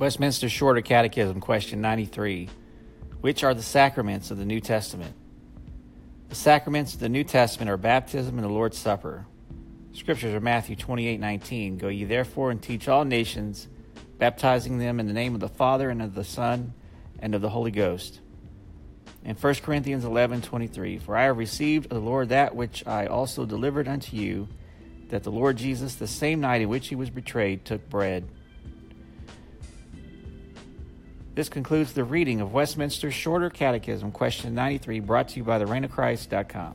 Westminster Shorter Catechism, question 93. Which are the sacraments of the New Testament? The sacraments of the New Testament are baptism and the Lord's Supper. Scriptures are Matthew 28 19. Go ye therefore and teach all nations, baptizing them in the name of the Father and of the Son and of the Holy Ghost. And 1 Corinthians 11 23. For I have received of the Lord that which I also delivered unto you, that the Lord Jesus, the same night in which he was betrayed, took bread. This concludes the reading of Westminster's Shorter Catechism, question 93, brought to you by the reignofchrist.com.